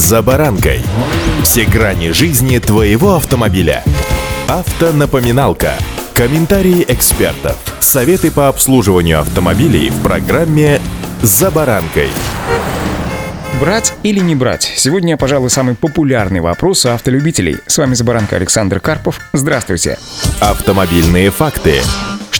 «За баранкой». Все грани жизни твоего автомобиля. Автонапоминалка. Комментарии экспертов. Советы по обслуживанию автомобилей в программе «За баранкой». Брать или не брать? Сегодня, пожалуй, самый популярный вопрос у автолюбителей. С вами «За баранкой» Александр Карпов. Здравствуйте. Автомобильные факты.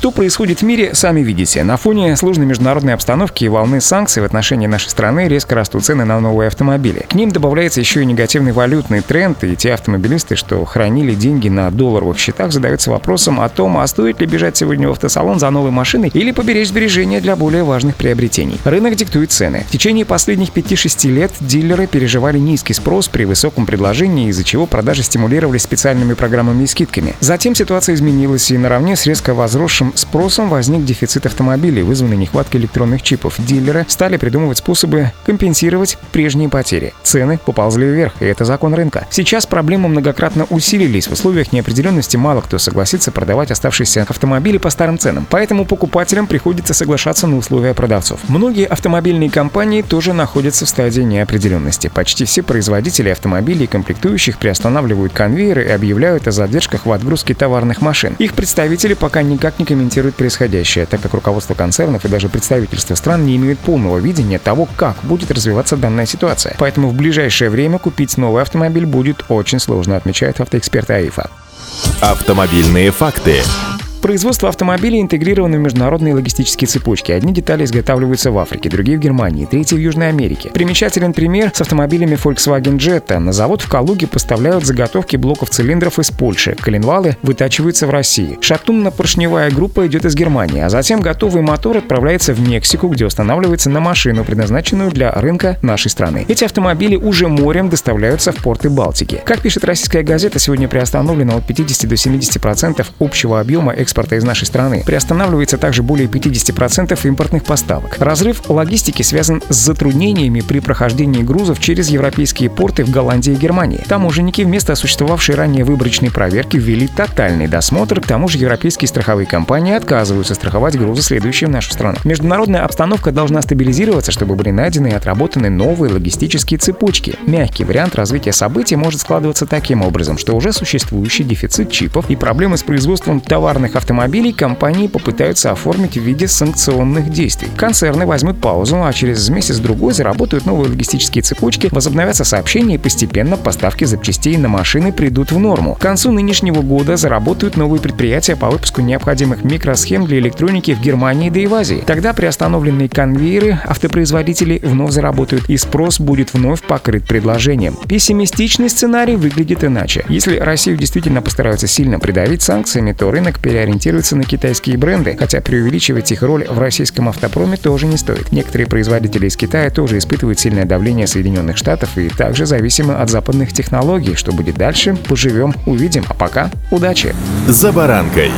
Что происходит в мире, сами видите. На фоне сложной международной обстановки и волны санкций в отношении нашей страны резко растут цены на новые автомобили. К ним добавляется еще и негативный валютный тренд, и те автомобилисты, что хранили деньги на долларовых счетах, задаются вопросом о том, а стоит ли бежать сегодня в автосалон за новой машиной или поберечь сбережения для более важных приобретений. Рынок диктует цены. В течение последних 5-6 лет дилеры переживали низкий спрос при высоком предложении, из-за чего продажи стимулировались специальными программами и скидками. Затем ситуация изменилась, и наравне с резко возросшим спросом возник дефицит автомобилей, вызванный нехваткой электронных чипов. Дилеры стали придумывать способы компенсировать прежние потери. Цены поползли вверх, и это закон рынка. Сейчас проблемы многократно усилились. В условиях неопределенности мало кто согласится продавать оставшиеся автомобили по старым ценам. Поэтому покупателям приходится соглашаться на условия продавцов. Многие автомобильные компании тоже находятся в стадии неопределенности. Почти все производители автомобилей и комплектующих приостанавливают конвейеры и объявляют о задержках в отгрузке товарных машин. Их представители пока никак не комментирует происходящее, так как руководство концернов и даже представительства стран не имеют полного видения того, как будет развиваться данная ситуация. Поэтому в ближайшее время купить новый автомобиль будет очень сложно, отмечает автоэксперт АИФа. Автомобильные факты. Производство автомобилей интегрировано в международные логистические цепочки. Одни детали изготавливаются в Африке, другие в Германии, третьи в Южной Америке. Примечателен пример с автомобилями Volkswagen Jetta. На завод в Калуге поставляют заготовки блоков цилиндров из Польши. Коленвалы вытачиваются в России. Шатунно-поршневая группа идет из Германии, а затем готовый мотор отправляется в Мексику, где устанавливается на машину, предназначенную для рынка нашей страны. Эти автомобили уже морем доставляются в порты Балтики. Как пишет российская газета, сегодня приостановлено от 50 до 70% общего объема экспорта экспорта из нашей страны. Приостанавливается также более 50% импортных поставок. Разрыв логистики связан с затруднениями при прохождении грузов через европейские порты в Голландии и Германии. Таможенники вместо осуществовавшей ранее выборочной проверки ввели тотальный досмотр, к тому же европейские страховые компании отказываются страховать грузы, следующие в нашу страну. Международная обстановка должна стабилизироваться, чтобы были найдены и отработаны новые логистические цепочки. Мягкий вариант развития событий может складываться таким образом, что уже существующий дефицит чипов и проблемы с производством товарных автомобилей компании попытаются оформить в виде санкционных действий. Концерны возьмут паузу, а через месяц-другой заработают новые логистические цепочки, возобновятся сообщения и постепенно поставки запчастей на машины придут в норму. К концу нынешнего года заработают новые предприятия по выпуску необходимых микросхем для электроники в Германии да и в Азии. Тогда приостановленные конвейеры автопроизводителей вновь заработают и спрос будет вновь покрыт предложением. Пессимистичный сценарий выглядит иначе. Если Россию действительно постараются сильно придавить санкциями, то рынок переориентируется ориентируются на китайские бренды, хотя преувеличивать их роль в российском автопроме тоже не стоит. Некоторые производители из Китая тоже испытывают сильное давление Соединенных Штатов и также зависимы от западных технологий. Что будет дальше, поживем, увидим. А пока удачи! За баранкой.